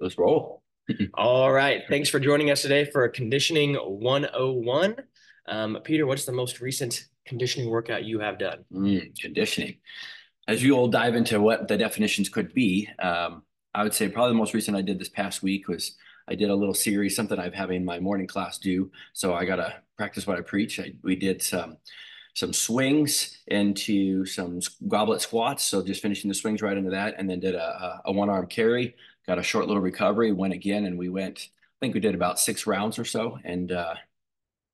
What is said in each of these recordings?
Let's roll. All right. Thanks for joining us today for Conditioning 101. Um, Peter, what's the most recent conditioning workout you have done? Mm, conditioning. As you all dive into what the definitions could be, um, I would say probably the most recent I did this past week was I did a little series, something I've having my morning class do. So I got to practice what I preach. I, we did some some swings into some goblet squats. So just finishing the swings right into that, and then did a, a one arm carry. Got a short little recovery. Went again, and we went. I think we did about six rounds or so, and uh,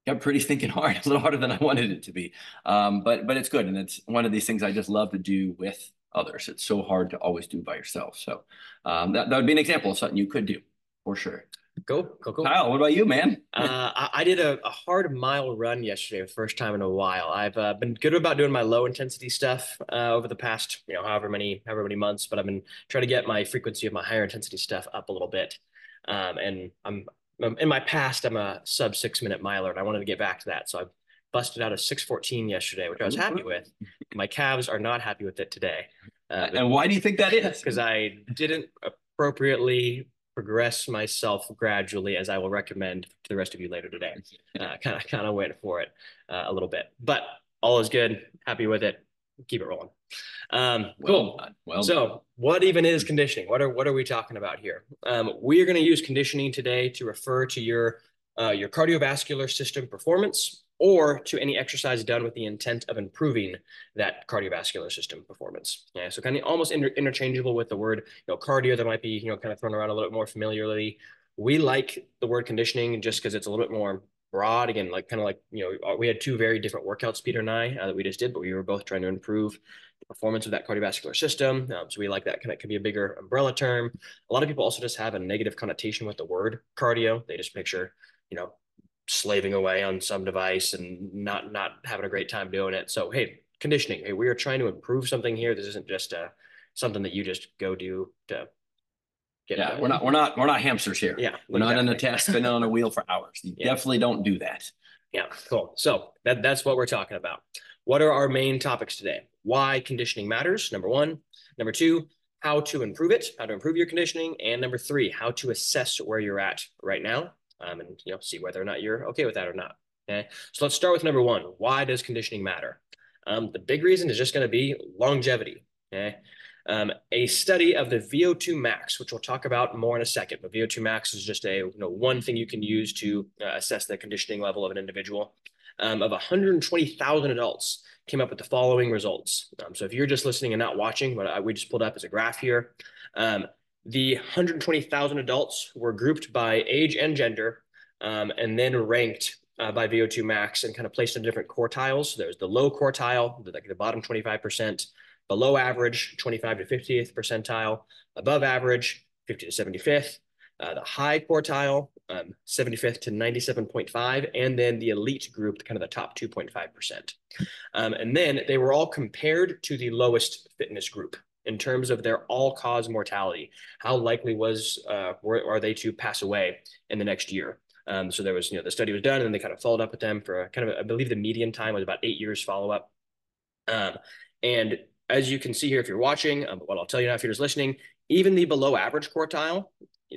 got pretty thinking hard. A little harder than I wanted it to be, um, but but it's good, and it's one of these things I just love to do with others. It's so hard to always do by yourself. So um, that that would be an example of something you could do for sure. Go, go, go. Kyle, what about you, man? uh, I, I, did a, a, hard mile run yesterday, the first time in a while. I've uh, been good about doing my low intensity stuff uh, over the past, you know, however many, however many months, but I've been trying to get my frequency of my higher intensity stuff up a little bit. Um, and I'm, I'm, in my past, I'm a sub six minute miler, and I wanted to get back to that. So I busted out a 614 yesterday, which I was happy with. My calves are not happy with it today. Uh, and why do you think that is? Because I didn't appropriately progress myself gradually, as I will recommend to the rest of you later today. Kind of, kind of waiting for it uh, a little bit, but all is good. Happy with it. Keep it rolling. Um, well cool. Well so, what even is conditioning? What are what are we talking about here? Um, we are going to use conditioning today to refer to your uh, your cardiovascular system performance or to any exercise done with the intent of improving that cardiovascular system performance. Yeah, so kind of almost inter interchangeable with the word you know cardio that might be you know kind of thrown around a little bit more familiarly. We like the word conditioning just because it's a little bit more broad. Again, like kind of like you know uh, we had two very different workouts, Peter and I, uh, that we just did, but we were both trying to improve the performance of that cardiovascular system. Um, so we like that kind of could be a bigger umbrella term. A lot of people also just have a negative connotation with the word cardio. They just picture you know slaving away on some device and not not having a great time doing it. So hey, conditioning. Hey, we are trying to improve something here. This isn't just a uh, something that you just go do to get. Yeah, we're not we're not we're not hamsters here. Yeah, we're exactly. not in a test spinning on a wheel for hours. You yeah. definitely don't do that. Yeah, cool. So that that's what we're talking about. What are our main topics today? Why conditioning matters. Number one. Number two, how to improve it, how to improve your conditioning, and number three, how to assess where you're at right now um, and you know see whether or not you're okay with that or not. Okay, so let's start with number one. Why does conditioning matter? Um, the big reason is just going to be longevity. Okay, um, a study of the VO2 max, which we'll talk about more in a second, but VO2 max is just a you know one thing you can use to uh, assess the conditioning level of an individual. Um, of 120,000 adults came up with the following results. Um, so if you're just listening and not watching, what I, we just pulled up as a graph here, um, the 120,000 adults were grouped by age and gender um, and then ranked uh, by VO2 max and kind of placed in different quartiles. So there's the low quartile, the, like the bottom 25%, below average, 25 to 50th percentile, above average, 50 to 75th, uh, the high quartile, um, 75th to 97.5, and then the elite group, kind of the top 2.5%. Um, and then they were all compared to the lowest fitness group in terms of their all-cause mortality. How likely was uh, were, are they to pass away in the next year? Um, so there was, you know, the study was done, and then they kind of followed up with them for kind of, I believe, the median time was about eight years follow-up. Um, and as you can see here, if you're watching, um, what I'll tell you now, if you're just listening, even the below average quartile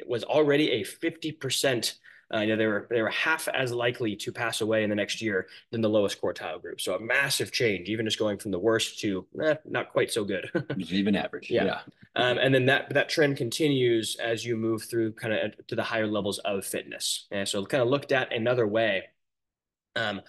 was already a 50% uh, you know, they were they were half as likely to pass away in the next year than the lowest quartile group. So a massive change, even just going from the worst to eh, not quite so good. even average. Yeah. yeah. Um, and then that that trend continues as you move through kind of to the higher levels of fitness. And so kind of looked at another way. Um,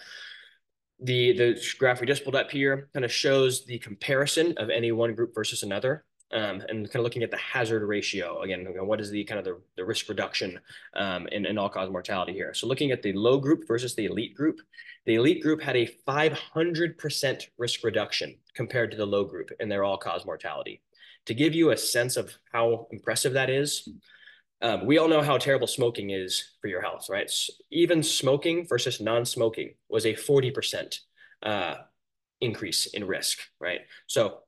the the graph we just pulled up here kind of shows the comparison of any one group versus another um, and kind of looking at the hazard ratio again what is the kind of the, the risk reduction um, in, in all-cause mortality here. So looking at the low group versus the elite group the elite group had a 500% risk reduction compared to the low group in their all-cause mortality. To give you a sense of how impressive that is um, we all know how terrible smoking is for your health right? Even smoking versus non-smoking was a 40% uh, increase in risk right? So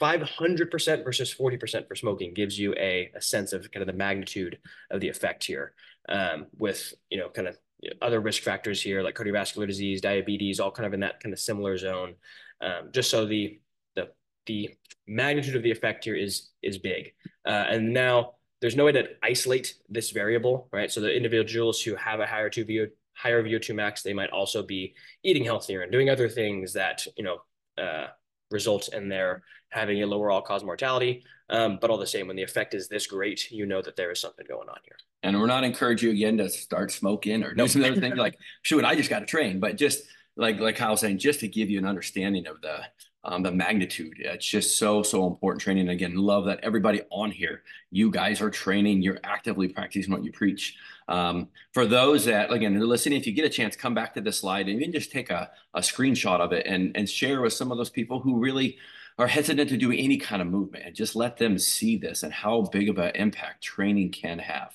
500% versus 40% for smoking gives you a, a sense of kind of the magnitude of the effect here um, with, you know, kind of other risk factors here like cardiovascular disease, diabetes, all kind of in that kind of similar zone. Um, just so the, the, the magnitude of the effect here is, is big. Uh, and now there's no way to isolate this variable, right? So the individuals who have a higher two VO higher VO2 max, they might also be eating healthier and doing other things that you know uh, result in their having a lower all cause mortality. Um, but all the same, when the effect is this great, you know that there is something going on here. And we're not encouraging you again to start smoking or do some other thing like, shoot, I just got to train. But just like like Kyle was saying, just to give you an understanding of the um, the magnitude. It's just so, so important training. Again, love that everybody on here, you guys are training, you're actively practicing what you preach. Um, for those that, again, are listening, if you get a chance, come back to the slide and even just take a, a screenshot of it and, and share with some of those people who really are hesitant to do any kind of movement and just let them see this and how big of an impact training can have.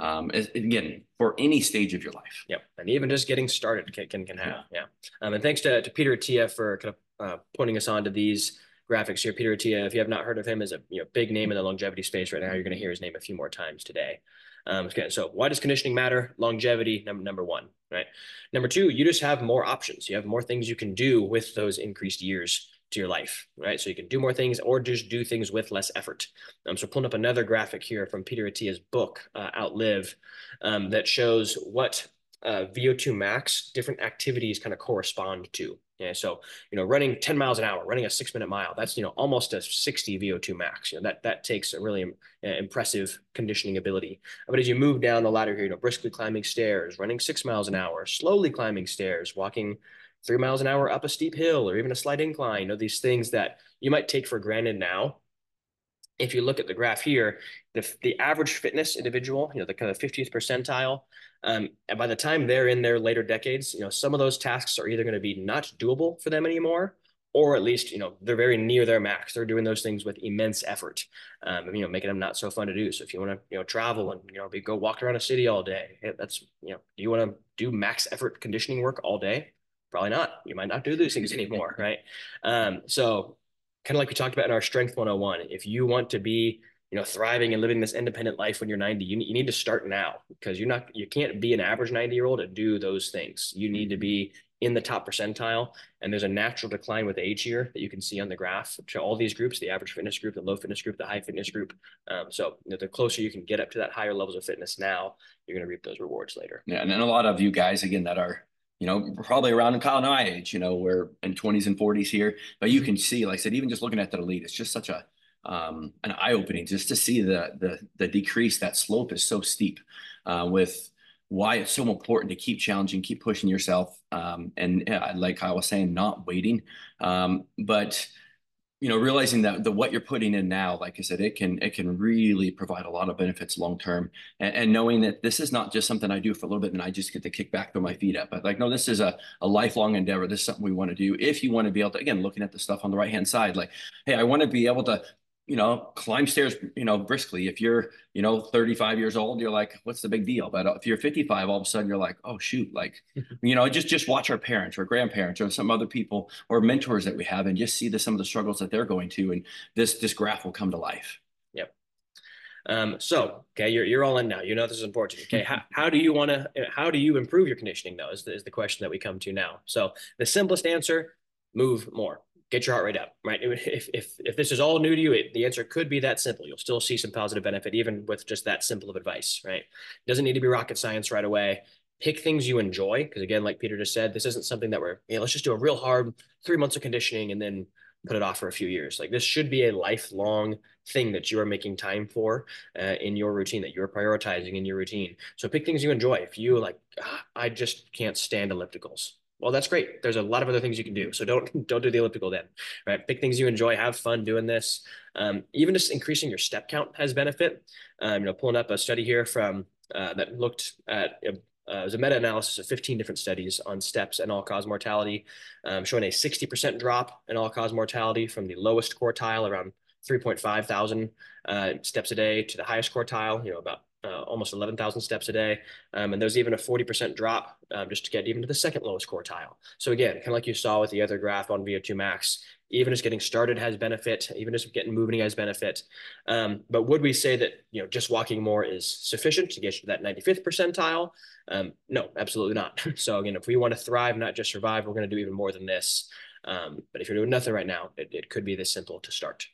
Um, again, for any stage of your life. Yep. And even just getting started can, can, can have. Yeah. yeah. Um, and thanks to, to Peter Attia for kind of uh, pointing us on to these graphics here. Peter Attia, if you have not heard of him, is a you know big name in the longevity space right now. You're going to hear his name a few more times today. Um, okay, so why does conditioning matter? Longevity, number number one, right? Number two, you just have more options. You have more things you can do with those increased years to your life, right? So you can do more things or just do things with less effort. Um, so pulling up another graphic here from Peter Attia's book, uh, Outlive, um, that shows what uh, VO2 max different activities kind of correspond to. Yeah, so you know, running 10 miles an hour, running a six minute mile, that's you know almost a 60 VO2 max. You know, that that takes a really uh, impressive conditioning ability. But as you move down the ladder here, you know, briskly climbing stairs, running six miles an hour, slowly climbing stairs, walking three miles an hour up a steep hill or even a slight incline, you know, these things that you might take for granted now. If you look at the graph here, the, the average fitness individual, you know, the kind of 50th percentile, um, and by the time they're in their later decades, you know, some of those tasks are either going to be not doable for them anymore, or at least, you know, they're very near their max. They're doing those things with immense effort, um, you know, making them not so fun to do. So if you want to, you know, travel and, you know, be, go walk around a city all day, that's, you know, do you want to do max effort conditioning work all day? Probably not. You might not do those things anymore, right? Um, so kind of like we talked about in our strength 101, if you want to be you know, thriving and living this independent life when you're 90, you, you need to start now because you're not, you can't be an average 90 year old and do those things. You need to be in the top percentile. And there's a natural decline with age here that you can see on the graph to all these groups, the average fitness group, the low fitness group, the high fitness group. Um, so you know, the closer you can get up to that higher levels of fitness now, you're going to reap those rewards later. Yeah. And then a lot of you guys, again, that are, you know, probably around Kyle and I age, you know, we're in 20s and 40s here, but you mm-hmm. can see, like I said, even just looking at that elite, it's just such a, um, an eye opening just to see the the the decrease. That slope is so steep uh, with why it's so important to keep challenging, keep pushing yourself, um, and yeah, like I was saying, not waiting, um, but you know realizing that the what you're putting in now like i said it can it can really provide a lot of benefits long term. And, and, knowing that this is not just something i do for a little bit and i just get to kick back throw my feet up but like no this is a, a lifelong endeavor. This is something we want to do. If you want to be able to again looking at the stuff on the right hand side like hey i want to be able to you know, climb stairs, you know, briskly. If you're, you know, 35 years old, you're like, what's the big deal? But if you're 55, all of a sudden you're like, oh shoot, like, you know, just just watch our parents or grandparents or some other people or mentors that we have and just see the some of the struggles that they're going to, and this this graph will come to life. Yep. Um, so okay, you're you're all in now. You know this is important. Okay, how, how do you want to how do you improve your conditioning though? Is the, is the question that we come to now. So the simplest answer: move more get your heart rate up, right? If, if, if this is all new to you, it, the answer could be that simple. You'll still see some positive benefit, even with just that simple of advice, right? It doesn't need to be rocket science right away. Pick things you enjoy. Because again, like Peter just said, this isn't something that we're, let's just do a real hard three months of conditioning and then put it off for a few years. Like this should be a lifelong thing that you are making time for uh, in your routine, that you're prioritizing in your routine. So pick things you enjoy. If you like, ah, I just can't stand ellipticals well that's great. There's a lot of other things you can do. So don't don't do the elliptical then right? Pick things you enjoy have fun doing this. Um, even just increasing your step count has benefit. Um, you know pulling up a study here from uh, that looked at uh, it was a meta-analysis of 15 different studies on steps and all-cause mortality um, showing a 60% drop in all-cause mortality from the lowest quartile around 3.5 thousand uh, steps a day to the highest quartile you know about uh, almost 11,000 steps a day. Um, and there's even a 40% drop um, just to get even to the second lowest quartile. So again, kind of like you saw with the other graph on VO2 max, even just getting started has benefit, even just getting moving has benefit. Um, but would we say that, you know, just walking more is sufficient to get you to that 95th percentile? Um, no, absolutely not. so again, if we want to thrive, not just survive, we're going to do even more than this. Um, but if you're doing nothing right now, it, it could be this simple to start.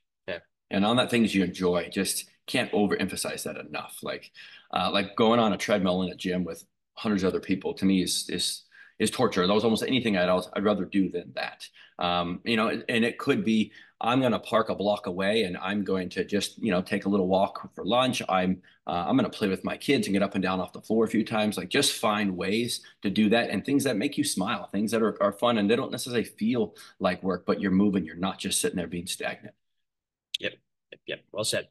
And on that things you enjoy, just can't overemphasize that enough. Like, uh, like going on a treadmill in a gym with hundreds of other people to me is is is torture. That was almost anything I'd I'd rather do than that. Um, you know, and it could be I'm going to park a block away and I'm going to just you know take a little walk for lunch. I'm uh, I'm going to play with my kids and get up and down off the floor a few times. Like just find ways to do that and things that make you smile, things that are, are fun and they don't necessarily feel like work, but you're moving. You're not just sitting there being stagnant. Yep. Yep. yep. Well said.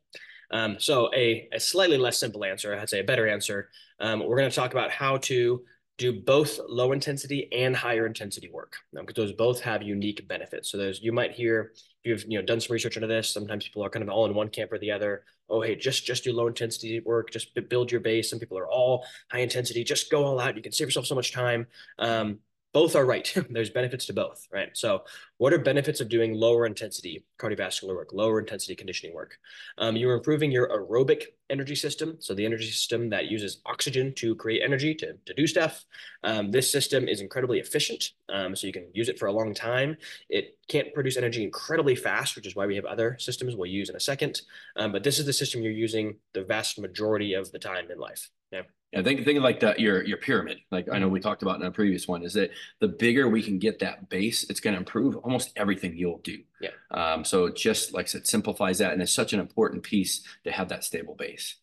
Um, so a, a slightly less simple answer, I'd say a better answer. Um, we're going to talk about how to do both low intensity and higher intensity work because um, those both have unique benefits. So there's you might hear if you've you know done some research into this. Sometimes people are kind of all in one camp or the other. Oh hey, just just do low intensity work, just build your base. Some people are all high intensity, just go all out. You can save yourself so much time. Um, both are right. There's benefits to both, right? So, what are benefits of doing lower intensity cardiovascular work, lower intensity conditioning work? Um, you're improving your aerobic energy system. So, the energy system that uses oxygen to create energy to, to do stuff. Um, this system is incredibly efficient. Um, so, you can use it for a long time. It can't produce energy incredibly fast, which is why we have other systems we'll use in a second. Um, but this is the system you're using the vast majority of the time in life. Yeah. Yeah, think think like the your your pyramid. Like I know mm-hmm. we talked about in a previous one, is that the bigger we can get that base, it's going to improve almost everything you'll do. Yeah. Um. So just like I said, simplifies that, and it's such an important piece to have that stable base.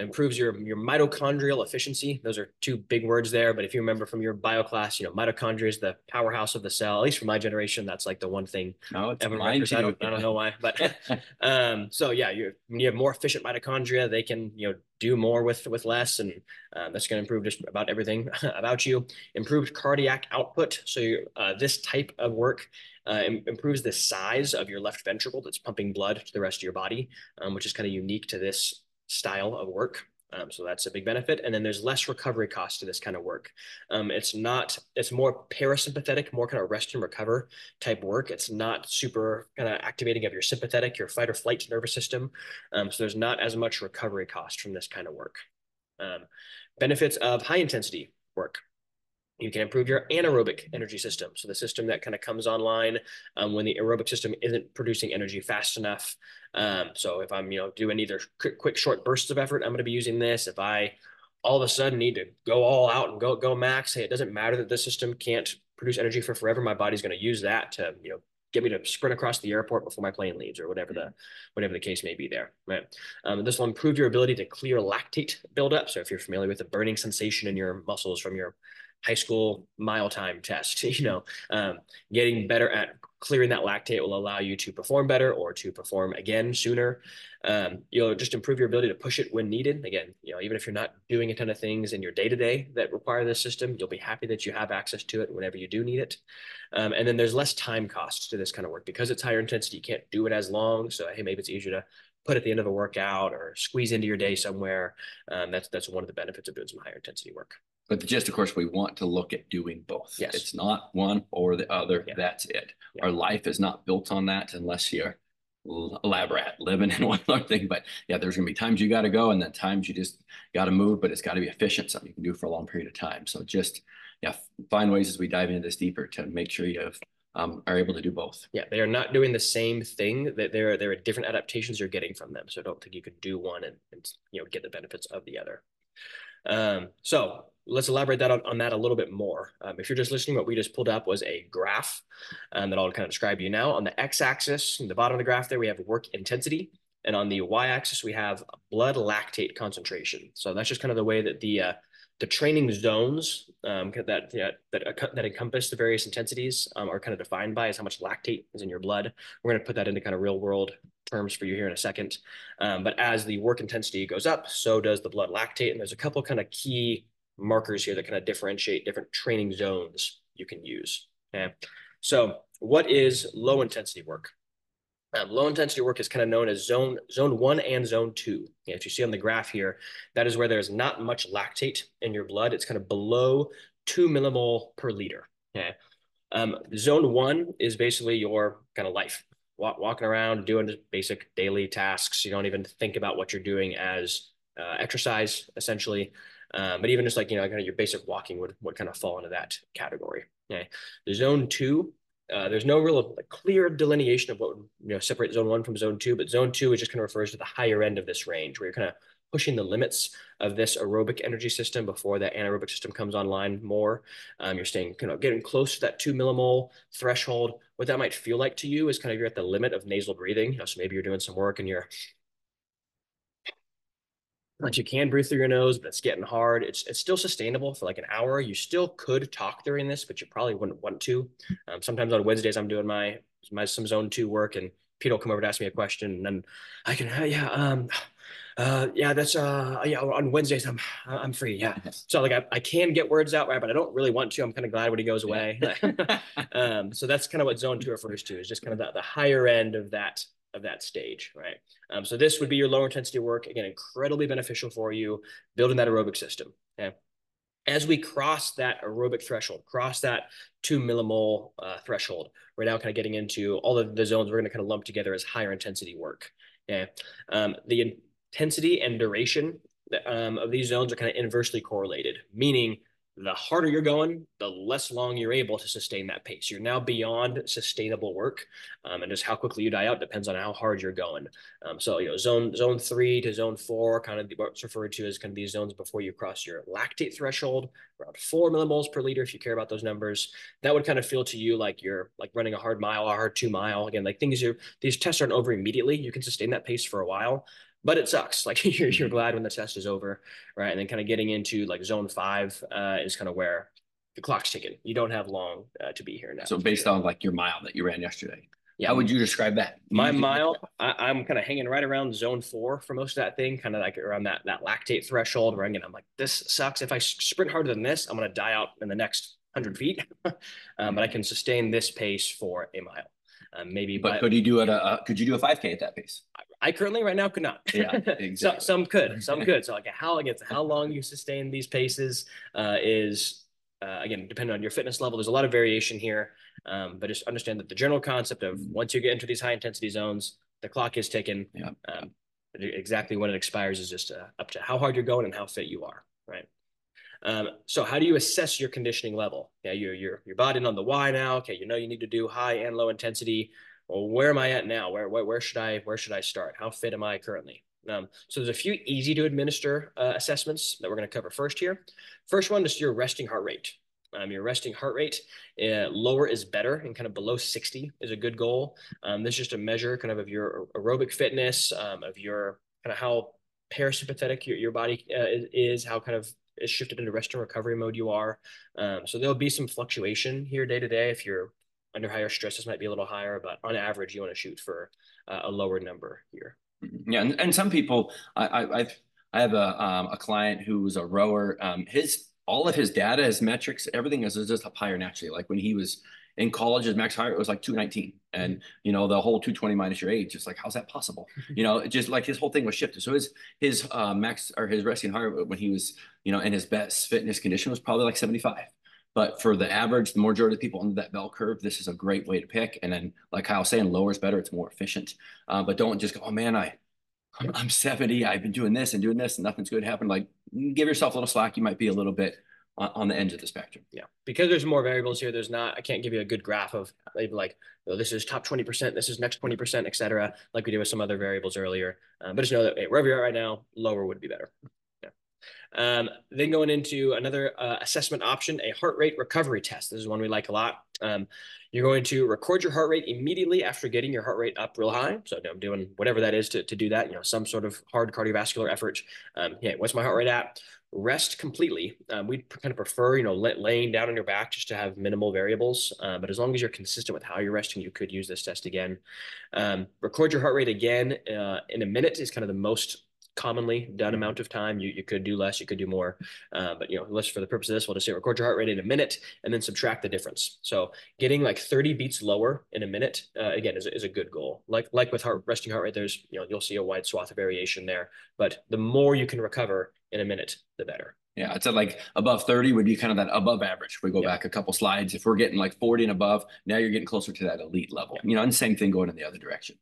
Improves your, your mitochondrial efficiency. Those are two big words there. But if you remember from your bio class, you know, mitochondria is the powerhouse of the cell. At least for my generation, that's like the one thing. No, it's ever mine I don't, I don't know why, but um, so yeah, you when you have more efficient mitochondria, they can you know do more with with less, and um, that's going to improve just about everything about you. Improved cardiac output. So you, uh, this type of work uh, improves the size of your left ventricle that's pumping blood to the rest of your body, um, which is kind of unique to this style of work. Um, so that's a big benefit. And then there's less recovery cost to this kind of work. Um, it's not, it's more parasympathetic, more kind of rest and recover type work. It's not super kind of activating of your sympathetic, your fight or flight nervous system. Um, so there's not as much recovery cost from this kind of work. Um, benefits of high intensity work. You can improve your anaerobic energy system. So the system that kind of comes online um, when the aerobic system isn't producing energy fast enough. Um, so if I'm, you know, doing either quick, quick short bursts of effort, I'm going to be using this. If I all of a sudden need to go all out and go go max, hey, it doesn't matter that the system can't produce energy for forever. My body's going to use that to, you know, get me to sprint across the airport before my plane leaves or whatever the whatever the case may be there right um, this will improve your ability to clear lactate buildup so if you're familiar with the burning sensation in your muscles from your high school mile time test. You know, um, getting better at clearing that lactate will allow you to perform better or to perform again sooner. Um, you'll just improve your ability to push it when needed. Again, you know, even if you're not doing a ton of things in your day to day that require this system, you'll be happy that you have access to it whenever you do need it. Um, and then there's less time cost to this kind of work because it's higher intensity. You can't do it as long. So hey, maybe it's easier to put at the end of a workout or squeeze into your day somewhere. Um, that's that's one of the benefits of doing some higher intensity work. But the gist, of course, we want to look at doing both. Yes. It's not one or the other. Yeah. That's it. Yeah. Our life is not built on that unless you're a lab rat living in one other thing. But yeah, there's going to be times you got to go and then times you just got to move, but it's got to be efficient, something you can do for a long period of time. So just, yeah, find ways as we dive into this deeper to make sure you have um, are able to do both. Yeah, they are not doing the same thing. That there are there are different adaptations you're getting from them. So I don't think you could do one and, and you know get the benefits of the other. Um, so let's elaborate that on, on that a little bit more. Um, if you're just listening, what we just pulled up was a graph um, that I'll kind of describe to you now. On the x-axis, in the bottom of the graph there, we have work intensity. And on the y-axis, we have blood lactate concentration. So that's just kind of the way that the uh, the training zones um, that that that encompass the various intensities um, are kind of defined by is how much lactate is in your blood. We're going to put that into kind of real world terms for you here in a second. Um, but as the work intensity goes up, so does the blood lactate. And there's a couple kind of key markers here that kind of differentiate different training zones you can use. Okay. So what is low intensity work? Um, low intensity work is kind of known as zone zone one and zone two. Yeah, if you see on the graph here, that is where there's not much lactate in your blood. It's kind of below two millimole per liter. Okay. Um, zone one is basically your kind of life, Walk, walking around, doing basic daily tasks. You don't even think about what you're doing as uh, exercise, essentially. Um, but even just like, you know, kind of your basic walking would, would kind of fall into that category. Okay. The zone two Uh, there's no real like, clear delineation of what you know separate zone one from zone two, but zone two is just kind of refers to the higher end of this range where you're kind of pushing the limits of this aerobic energy system before that anaerobic system comes online more. Um, you're staying kind of getting close to that two millimole threshold. What that might feel like to you is kind of you're at the limit of nasal breathing. You know, so maybe you're doing some work and you're like you can breathe through your nose, but it's getting hard. It's it's still sustainable for like an hour. You still could talk during this, but you probably wouldn't want to. Um, sometimes on Wednesdays I'm doing my my some zone two work, and Pete will come over to ask me a question, and then I can uh, yeah um uh yeah that's uh yeah on Wednesdays I'm I'm free yeah. So like I, I can get words out right, but I don't really want to. I'm kind of glad when he goes away. um, so that's kind of what zone two refers to is just kind of the, the higher end of that of that stage, right? Um, so this would be your lower intensity work. Again, incredibly beneficial for you building that aerobic system. Okay. As we cross that aerobic threshold, cross that two millimole uh, threshold, we're now kind of getting into all of the zones we're going to kind of lump together as higher intensity work. Okay. Um, the intensity and duration um, of these zones are kind of inversely correlated, meaning the harder you're going, the less long you're able to sustain that pace. You're now beyond sustainable work, um, and just how quickly you die out depends on how hard you're going. Um, so you know, zone zone three to zone four, kind of what's referred to as kind of these zones before you cross your lactate threshold, around four millimoles per liter. If you care about those numbers, that would kind of feel to you like you're like running a hard mile, a hard two mile. Again, like things you these tests aren't over immediately. You can sustain that pace for a while, but it sucks. Like you're, you're mm-hmm. glad when the test is over, right? And then kind of getting into like zone five uh, is kind of where the clock's ticking. You don't have long uh, to be here now. So based on like your mile that you ran yesterday, yeah. How would you describe that? My mile, I, am kind of hanging right around zone four for most of that thing, kind of like around that that lactate threshold where I'm, I'm like, this sucks. If I sprint harder than this, I'm going to die out in the next hundred feet. um, but I can sustain this pace for a mile. Um, maybe, but, but could you do it? A, could you do a 5K at that pace? I currently right now could not. Yeah, exactly. so, some could, some could. So like how again, how long you sustain these paces uh, is uh, again depending on your fitness level. There's a lot of variation here, um, but just understand that the general concept of once you get into these high intensity zones, the clock is ticking. Yeah. Um, exactly when it expires is just uh, up to how hard you're going and how fit you are. Right. Um, so how do you assess your conditioning level? Yeah, you're you're you're bought in on the why now. Okay, you know you need to do high and low intensity well, where am I at now? Where, where, where should I, where should I start? How fit am I currently? Um, so there's a few easy to administer uh, assessments that we're going to cover first here. First one is your resting heart rate. Um, your resting heart rate, uh, lower is better and kind of below 60 is a good goal. Um, this is just a measure kind of of your aerobic fitness, um, of your kind of how parasympathetic your, your body uh, is, how kind of is shifted into rest and recovery mode you are. Um, so there'll be some fluctuation here day to day if you're under higher stresses might be a little higher, but on average, you want to shoot for uh, a lower number here. Mm-hmm. Yeah, and, and some people, I, I, I've I have a um, a client who's a rower. Um, his all of his data, his metrics, everything is, is just up higher naturally. Like when he was in college, his max height was like 219. And, mm-hmm. you know, the whole 220 minus your age, just like, how's that possible? you know, just like his whole thing was shifted. So his, his uh, max or his resting heart when he was, you know, in his best fitness condition was probably like 75. But for the average, the majority of people under that bell curve, this is a great way to pick. And then, like Kyle was saying, lower is better. It's more efficient. Uh, but don't just go, oh man, I, I'm 70. I've been doing this and doing this, and nothing's good happened. Like, give yourself a little slack. You might be a little bit on, on the edge of the spectrum. Yeah, because there's more variables here. There's not. I can't give you a good graph of like, oh, this is top 20%, this is next 20%, et cetera, like we did with some other variables earlier. Uh, but just know that hey, wherever you're right now, lower would be better. Um, then going into another uh, assessment option, a heart rate recovery test. This is one we like a lot. Um, you're going to record your heart rate immediately after getting your heart rate up real high. So I'm doing whatever that is to, to do that, you know, some sort of hard cardiovascular effort. Um, yeah, what's my heart rate at? Rest completely. Um, we kind of prefer, you know, laying down on your back just to have minimal variables. Uh, but as long as you're consistent with how you're resting, you could use this test again. Um, record your heart rate again uh, in a minute is kind of the most commonly done mm-hmm. amount of time. You, you could do less, you could do more. Uh, but, you know, let's for the purpose of this, we'll just say record your heart rate in a minute and then subtract the difference. So getting like 30 beats lower in a minute, uh, again, is, is a good goal. Like, like with heart resting heart rate, there's, you know, you'll see a wide swath of variation there, but the more you can recover in a minute, the better. Yeah, I'd say like above 30 would be kind of that above average. If we go yeah. back a couple slides, if we're getting like 40 and above, now you're getting closer to that elite level. Yeah. You know, and same thing going in the other direction.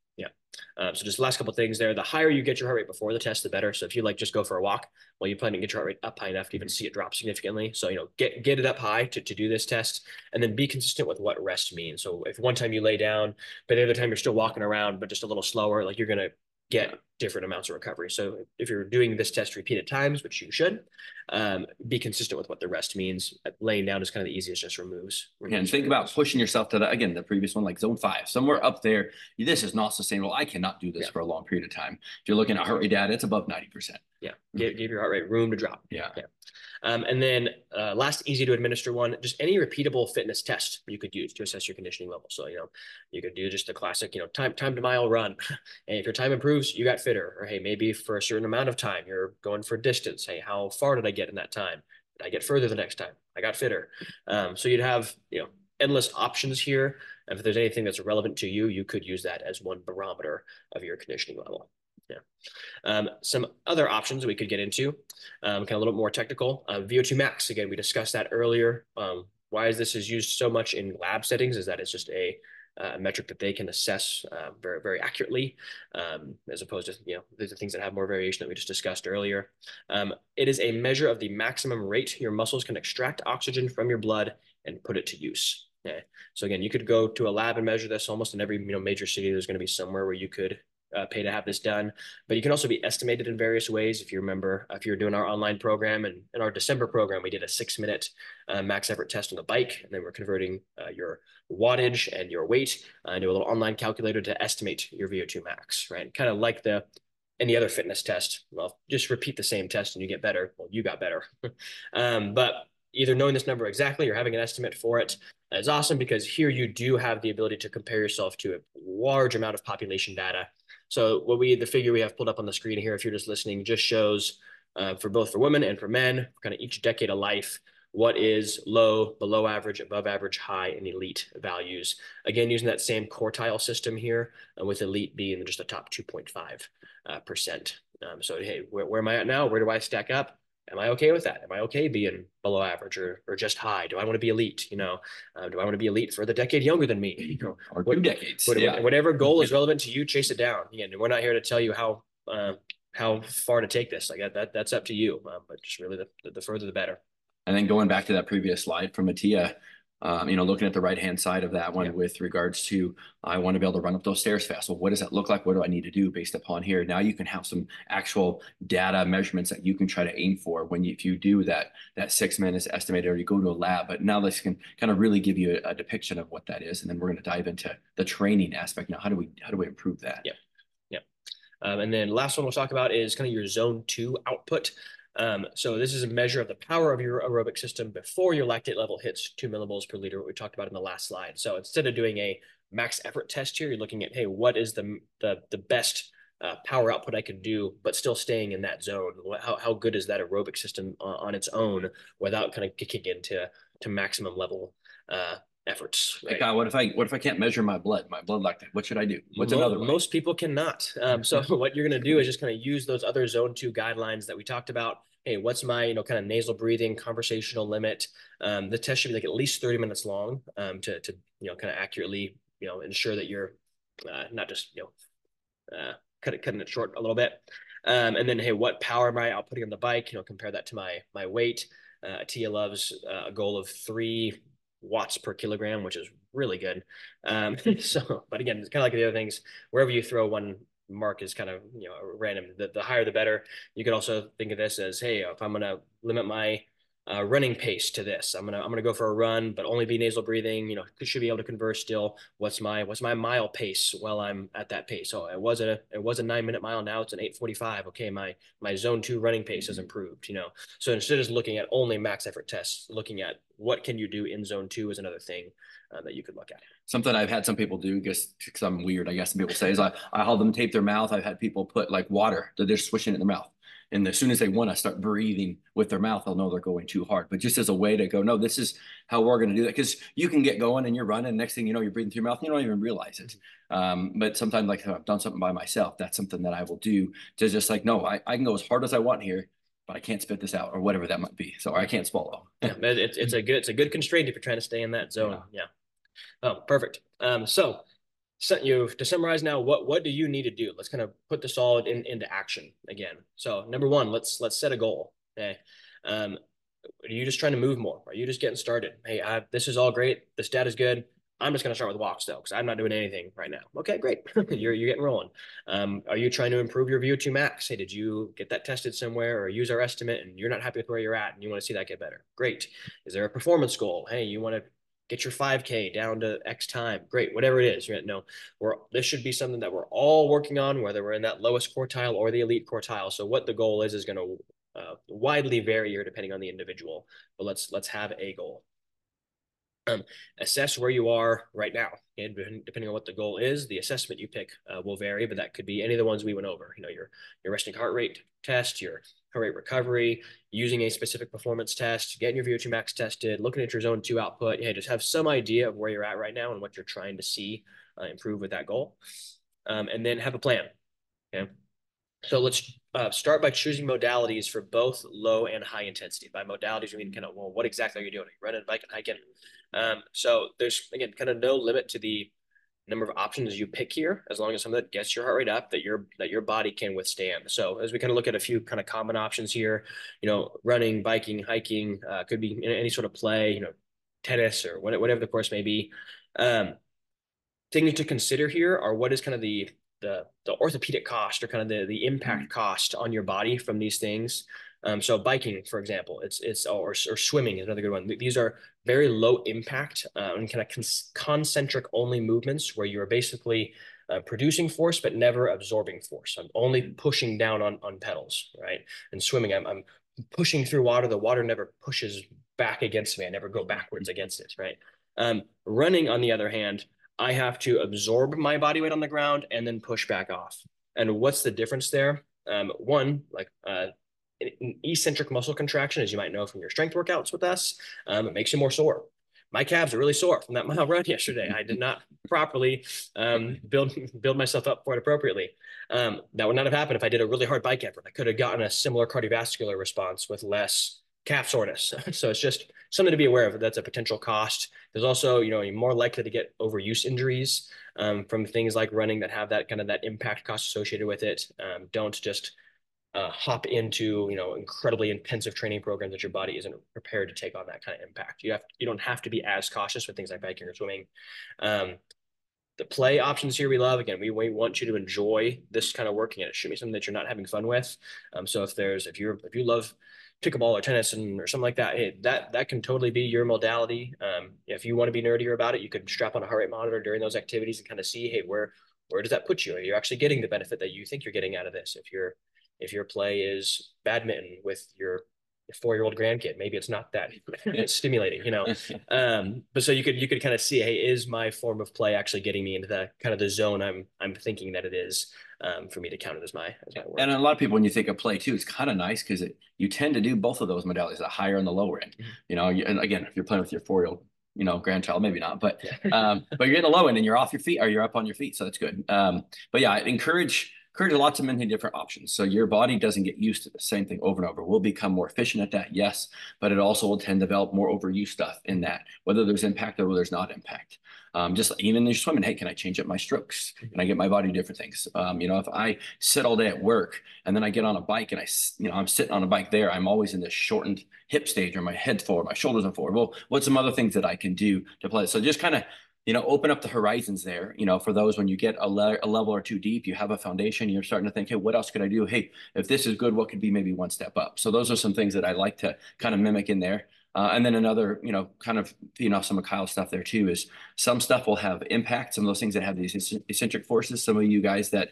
Um, so just last couple things there. The higher you get your heart rate before the test, the better. So if you like just go for a walk, well, you plan to get your heart rate up high enough to even see it drop significantly. So you know, get get it up high to, to do this test, and then be consistent with what rest means. So if one time you lay down, but the other time you're still walking around, but just a little slower, like you're gonna get different amounts of recovery. So if you're doing this test repeated times, which you should, um, be consistent with what the rest means. Laying down is kind of the easiest, just removes. removes and think about pushing yourself to the again the previous one like zone five somewhere up there. This is not sustainable. I cannot do this yeah. for a long period of time. If you're looking at heart rate data, it's above ninety percent. Yeah, give, give your heart rate room to drop. Yeah. yeah. Um, and then uh, last easy to administer one, just any repeatable fitness test you could use to assess your conditioning level. So, you know, you could do just a classic, you know, time, time to mile run. and if your time improves, you got fitter. Or, hey, maybe for a certain amount of time, you're going for distance. Hey, how far did I get in that time? Did I get further the next time? I got fitter. Um, so you'd have, you know, endless options here. And if there's anything that's relevant to you, you could use that as one barometer of your conditioning level. Um, some other options we could get into, um, kind of a little more technical. Uh, VO2 max, again, we discussed that earlier. Um, why is this is used so much in lab settings is that it's just a uh, metric that they can assess uh, very, very accurately, um, as opposed to, you know, these are things that have more variation that we just discussed earlier. Um, it is a measure of the maximum rate your muscles can extract oxygen from your blood and put it to use. Okay. So again, you could go to a lab and measure this almost in every, you know, major city. There's going to be somewhere where you could uh, pay to have this done. But you can also be estimated in various ways. If you remember, if you're doing our online program and in our December program, we did a six minute uh, max effort test on the bike, and then we're converting uh, your wattage and your weight uh, into a little online calculator to estimate your VO2 max, right? Kind of like the any other fitness test. Well, just repeat the same test and you get better. Well, you got better. um, but either knowing this number exactly or having an estimate for it is awesome because here you do have the ability to compare yourself to a large amount of population data so what we the figure we have pulled up on the screen here, if you're just listening, just shows uh, for both for women and for men, kind of each decade of life, what is low, below average, above average, high, and elite values. Again, using that same quartile system here, uh, with elite being just the top 2.5 uh, percent. Um, so hey, where, where am I at now? Where do I stack up? Am I okay with that? Am I okay being below average or, or just high? Do I want to be elite? You know, uh, do I want to be elite for the decade younger than me? You know, or what, two decades. What, yeah. Whatever goal is relevant to you, chase it down. Again, we're not here to tell you how uh, how far to take this. Like that, that that's up to you. Um, but just really the, the further the better. And then going back to that previous slide from Attia, um, you know, looking at the right hand side of that one yeah. with regards to I want to be able to run up those stairs fast. Well, what does that look like? What do I need to do based upon here? Now you can have some actual data measurements that you can try to aim for when you, if you do that that six minutes estimated or you go to a lab. But now this can kind of really give you a, a depiction of what that is, and then we're going to dive into the training aspect. Now, how do we how do we improve that? Yeah, yeah. Um, and then last one we'll talk about is kind of your zone two output. Um, so this is a measure of the power of your aerobic system before your lactate level hits two millimoles per liter, what we talked about in the last slide. So instead of doing a max effort test here, you're looking at, hey, what is the, the, the best uh, power output I can do, but still staying in that zone? How, how good is that aerobic system on, on its own without kind of kicking into to maximum level uh, efforts. Right? God, what if I what if I can't measure my blood, my blood lactate? What should I do? What's another way? Most people cannot. Um, so what you're going to do is just kind of use those other zone two guidelines that we talked about. Hey, what's my you know kind of nasal breathing conversational limit? Um, the test should be like at least 30 minutes long um, to to you know kind of accurately you know ensure that you're uh, not just you know uh, cut it cutting it short a little bit. Um, and then hey, what power am I outputting on the bike? You know, compare that to my my weight. Uh, Tia loves uh, a goal of three watts per kilogram, which is really good. Um, so, but again, it's kind of like the other things. Wherever you throw one mark is kind of you know random. The, the higher the better. You could also think of this as, hey, if I'm gonna limit my uh, running pace to this. I'm gonna I'm gonna go for a run, but only be nasal breathing. You know, should be able to converse still. What's my what's my mile pace while I'm at that pace? So it was a it was a nine minute mile. Now it's an eight forty five. Okay, my my zone two running pace has improved. You know, so instead of just looking at only max effort tests, looking at what can you do in zone two is another thing uh, that you could look at. Something I've had some people do, just because I'm weird, I guess some people say is I I have them tape their mouth. I've had people put like water that they're swishing in their mouth and as soon as they want to start breathing with their mouth, they'll know they're going too hard. But just as a way to go, no, this is how we're going to do that. Because you can get going and you're running. Next thing you know, you're breathing through your mouth. And you don't even realize it. Um, but sometimes, like I've done something by myself, that's something that I will do to just like, no, I, I can go as hard as I want here, but I can't spit this out or whatever that might be. So I can't swallow. yeah, it's, it's a good it's a good constraint if you're trying to stay in that zone. Yeah. yeah. Oh, perfect. Um, so so you to summarize now, what what do you need to do? Let's kind of put this all in, into action again. So number one, let's let's set a goal. Okay. Um, are you just trying to move more? Are you just getting started? Hey, I, this is all great. This is good. I'm just going to start with walks though, because I'm not doing anything right now. Okay, great. you're, you're getting rolling. Um, are you trying to improve your VO2 max? Hey, did you get that tested somewhere or use our estimate and you're not happy with where you're at and you want to see that get better? Great. Is there a performance goal? Hey, you want to get your 5K down to X time? Great. Whatever it is, right? No, we're, this should be something that we're all working on, whether we're in that lowest quartile or the elite quartile. So what the goal is, is going to uh, widely vary here depending on the individual, but let's, let's have a goal. Um, assess where you are right now. And depending on what the goal is, the assessment you pick uh, will vary, but that could be any of the ones we went over. You know, your your resting heart rate test, your heart rate recovery, using a specific performance test, getting your VO2 max tested, looking at your zone two output. Hey, just have some idea of where you're at right now and what you're trying to see uh, improve with that goal, um, and then have a plan. Okay. So let's uh, start by choosing modalities for both low and high intensity. By modalities, we mean kind of, well, what exactly are you doing? Running, biking, hiking? Um, so there's, again, kind of no limit to the number of options you pick here, as long as something that gets your heart rate up that your that your body can withstand. So as we kind of look at a few kind of common options here, you know, running, biking, hiking, uh, could be any sort of play, you know, tennis or whatever the course may be. Um, things to consider here are what is kind of the the the orthopedic cost or kind of the the impact mm-hmm. cost on your body from these things. Um, so biking, for example, it's it's or, or swimming is another good one. These are very low impact uh, and kind of con concentric only movements where you are basically uh, producing force but never absorbing force. I'm only mm-hmm. pushing down on on pedals, right? And swimming, I'm I'm pushing through water. The water never pushes back against me. I never go backwards against it, right? Um, running, on the other hand, I have to absorb my body weight on the ground and then push back off. And what's the difference there? Um, one, like uh, an eccentric muscle contraction, as you might know from your strength workouts with us, um, it makes you more sore. My calves are really sore from that mile run yesterday. I did not properly um, build build myself up for it appropriately. Um, that would not have happened if I did a really hard bike effort. I could have gotten a similar cardiovascular response with less calf soreness. so it's just something to be aware of. That's a potential cost. There's also, you know, you're more likely to get overuse injuries um, from things like running that have that kind of that impact cost associated with it. Um, don't just uh, hop into, you know, incredibly intensive training programs that your body isn't prepared to take on that kind of impact. You have, you don't have to be as cautious with things like biking or swimming. Um, the play options here we love again we, we want you to enjoy this kind of working and it should be something that you're not having fun with um, so if there's if you're if you love pickleball or tennis and or something like that, hey, that that can totally be your modality. Um, if you want to be nerdier about it, you could strap on a heart rate monitor during those activities and kind of see, hey, where where does that put you? Are you actually getting the benefit that you think you're getting out of this? If your if your play is badminton with your four year old grandkid, maybe it's not that stimulating, you know. Um, but so you could you could kind of see, hey, is my form of play actually getting me into the kind of the zone I'm I'm thinking that it is? um, for me to count it as my as my work. And a lot of people, when you think of play too, it's kind of nice because you tend to do both of those modalities, the higher and the lower end. Mm-hmm. You know, you, and again, if you're playing with your four year old, you know, grandchild, maybe not, but um, but you're in the low end and you're off your feet or you're up on your feet, so that's good. Um, but yeah, I encourage encourage lots of many different options. So your body doesn't get used to the same thing over and over. We'll become more efficient at that, yes, but it also will tend to develop more overuse stuff in that, whether there's impact or whether there's not impact. Um, just even in your swimming, hey, can I change up my strokes? Can I get my body different things? Um, you know, if I sit all day at work and then I get on a bike and I, you know, I'm sitting on a bike there, I'm always in this shortened hip stage or my head forward, my shoulders are forward. Well, what's some other things that I can do to play? So just kind of you know, open up the horizons there. You know, for those when you get a, le- a, level or two deep, you have a foundation. You're starting to think, hey, what else could I do? Hey, if this is good, what could be maybe one step up? So those are some things that I like to kind of mimic in there. Uh, and then another, you know, kind of feeding off some of Kyle's stuff there too is some stuff will have impact. Some of those things that have these eccentric forces. Some of you guys that,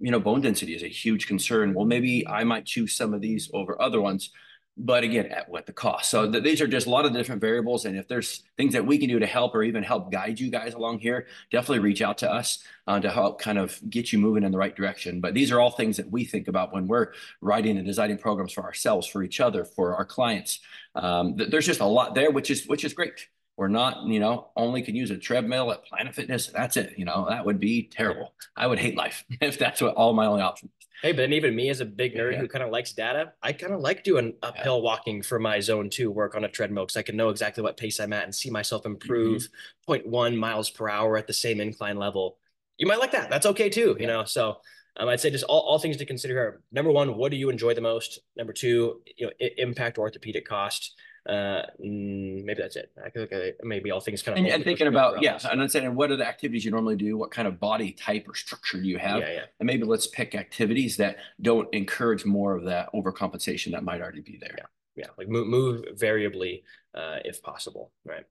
you know, bone density is a huge concern. Well, maybe I might choose some of these over other ones but again, at what the cost. So th- these are just a lot of different variables. And if there's things that we can do to help or even help guide you guys along here, definitely reach out to us uh, to help kind of get you moving in the right direction. But these are all things that we think about when we're writing and designing programs for ourselves, for each other, for our clients. Um, th- there's just a lot there, which is which is great. We're not, you know, only can use a treadmill at Planet Fitness. That's it. You know, that would be terrible. I would hate life if that's what all my only option Hey, but then even me as a big nerd yeah. who kind of likes data, I kind of like doing uphill yeah. walking for my zone two work on a treadmill because I can know exactly what pace I'm at and see myself improve mm-hmm. 0.1 miles per hour at the same incline level you might like that. That's okay too, you know. So um, I'd say just all, all things to consider here. Number one, what do you enjoy the most? Number two, you know, impact orthopedic cost. Uh, mm, maybe that's it. I think maybe all things kind of. And, and thinking about yeah, and I'm saying what are the activities you normally do? What kind of body type or structure do you have? Yeah, yeah. And maybe let's pick activities that don't encourage more of that overcompensation that might already be there. Yeah, yeah, like move move variably uh, if possible. Right.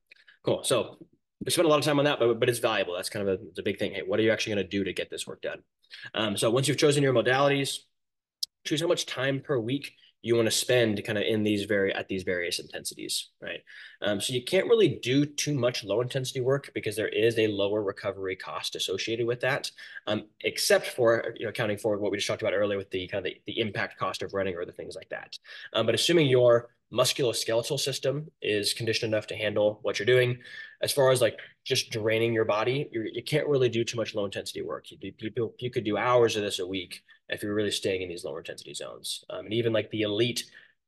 Cool. So we spent a lot of time on that, but but it's valuable. That's kind of a, the big thing. Hey, what are you actually going to do to get this work done? Um, so once you've chosen your modalities, choose how much time per week you want to spend kind of in these very at these various intensities, right? Um, so you can't really do too much low intensity work because there is a lower recovery cost associated with that, um, except for you know accounting for what we just talked about earlier with the kind of the, the impact cost of running or the things like that. Um, but assuming your musculoskeletal system is conditioned enough to handle what you're doing, as far as like just draining your body, you're, you can not really do too much low intensity work. You, you, you could do hours of this a week if you're really staying in these lower intensity zones. Um, and even like the elite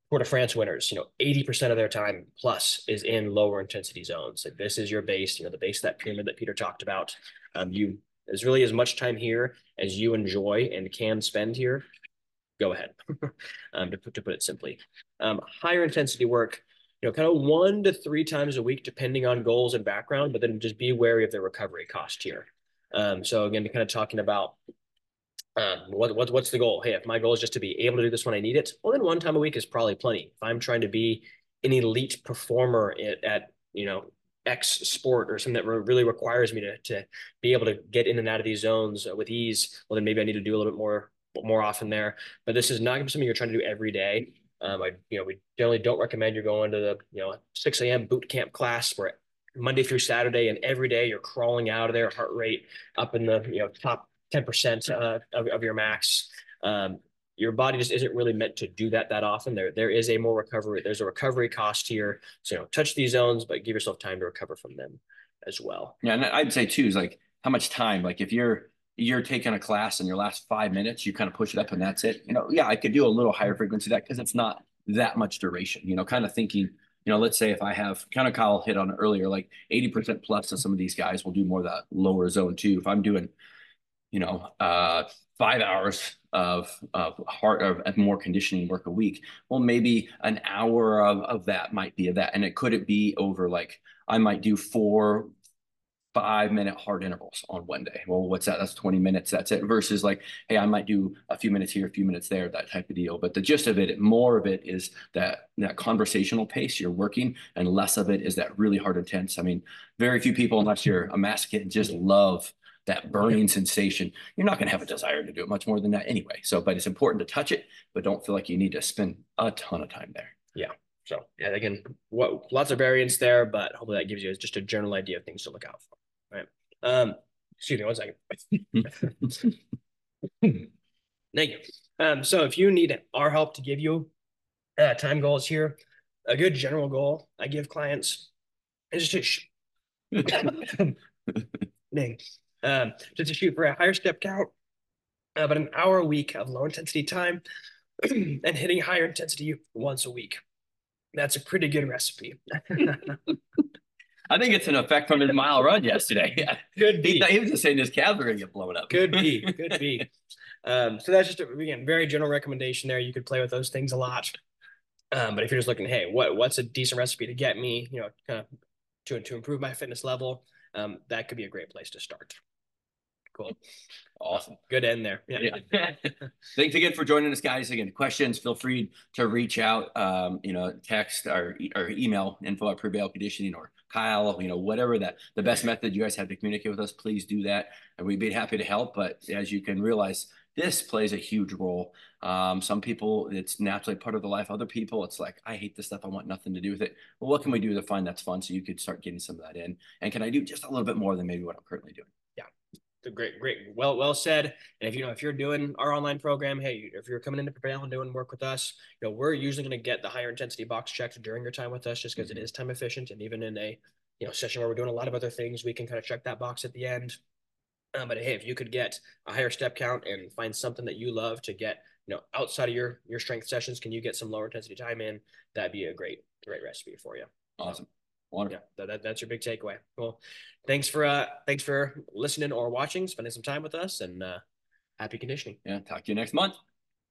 Tour de France winners, you know, 80% of their time plus is in lower intensity zones. Like this is your base, you know, the base of that pyramid that Peter talked about. Um, you there's really as much time here as you enjoy and can spend here. Go ahead, um, to, put, to put it simply. Um, higher intensity work, you know, kind of one to three times a week, depending on goals and background, but then just be wary of the recovery cost here. Um, so again, kind of talking about um, what, what, what's the goal? Hey, if my goal is just to be able to do this when I need it, well, then one time a week is probably plenty. If I'm trying to be an elite performer at, at you know, X sport or something that really requires me to, to be able to get in and out of these zones with ease, well, then maybe I need to do a little bit more, more often there. But this is not something you're trying to do every day. Um, I, you know, we generally don't recommend you're going to the, you know, 6 a.m. boot camp class where Monday through Saturday and every day you're crawling out of there, heart rate up in the, you know, top 10% uh, of, of your max. Um, your body just isn't really meant to do that that often. There, there is a more recovery. There's a recovery cost here. So, you know, touch these zones, but give yourself time to recover from them as well. Yeah, and I'd say too is like how much time. Like if you're you're taking a class in your last five minutes, you kind of push it up and that's it. You know, yeah, I could do a little higher frequency that because it's not that much duration. You know, kind of thinking, you know, let's say if I have kind of Kyle hit on earlier, like 80% plus of some of these guys will do more of that lower zone too. If I'm doing, you know, uh, five hours of of heart of, more conditioning work a week, well, maybe an hour of, of that might be of that. And it could it be over like I might do four five minute hard intervals on one day. Well, what's that? That's 20 minutes. That's it. Versus like, hey, I might do a few minutes here, a few minutes there, that type of deal. But the gist of it, more of it is that that conversational pace you're working, and less of it is that really hard intense. I mean, very few people, unless you're a masochist, just love that burning sensation. You're not going to have a desire to do it much more than that anyway. So, but it's important to touch it, but don't feel like you need to spend a ton of time there. Yeah. So yeah, again, what lots of variance there, but hopefully that gives you just a general idea of things to look out for. Um, excuse me one second. Thank you. Um, so if you need our help to give you uh, time goals here, a good general goal I give clients is to sh- Dang. Um, just to shoot for a higher step count, uh, but an hour a week of low intensity time and hitting higher intensity once a week. That's a pretty good recipe. I think it's an effect from his mile run yesterday. Could be. He, he was just saying his calves are going to get blown up. Could be. Could be. Um, so that's just a, again very general recommendation there. You could play with those things a lot. Um, but if you're just looking, hey, what what's a decent recipe to get me, you know, kind of to to improve my fitness level, um, that could be a great place to start. Cool. Awesome. Good end there. Yeah. yeah. Thanks again for joining us, guys. Again, questions, feel free to reach out, um, you know, text or, or email info at prevail conditioning or Kyle, you know, whatever that the best method you guys have to communicate with us, please do that. And we'd be happy to help. But as you can realize, this plays a huge role. Um, some people, it's naturally part of the life. Other people, it's like, I hate this stuff. I want nothing to do with it. Well, what can we do to find that's fun so you could start getting some of that in? And can I do just a little bit more than maybe what I'm currently doing? Great, great, well, well said. And if you know if you're doing our online program, hey, if you're coming into Prevail and doing work with us, you know we're usually going to get the higher intensity box checked during your time with us, just because mm-hmm. time efficient. And even in a you know session where we're doing a lot of other things, we can kind of check that box at the end. Um, but hey, if you could get a higher step count and find something that you love to get, you know, outside of your your strength sessions, can you get some lower intensity time in? That'd be a great great recipe for you. Awesome. Wonderful. Yeah, that, that, that's your big takeaway. Well, thanks for uh thanks for listening or watching, spending some time with us, and uh happy conditioning. Yeah. Talk to you next month.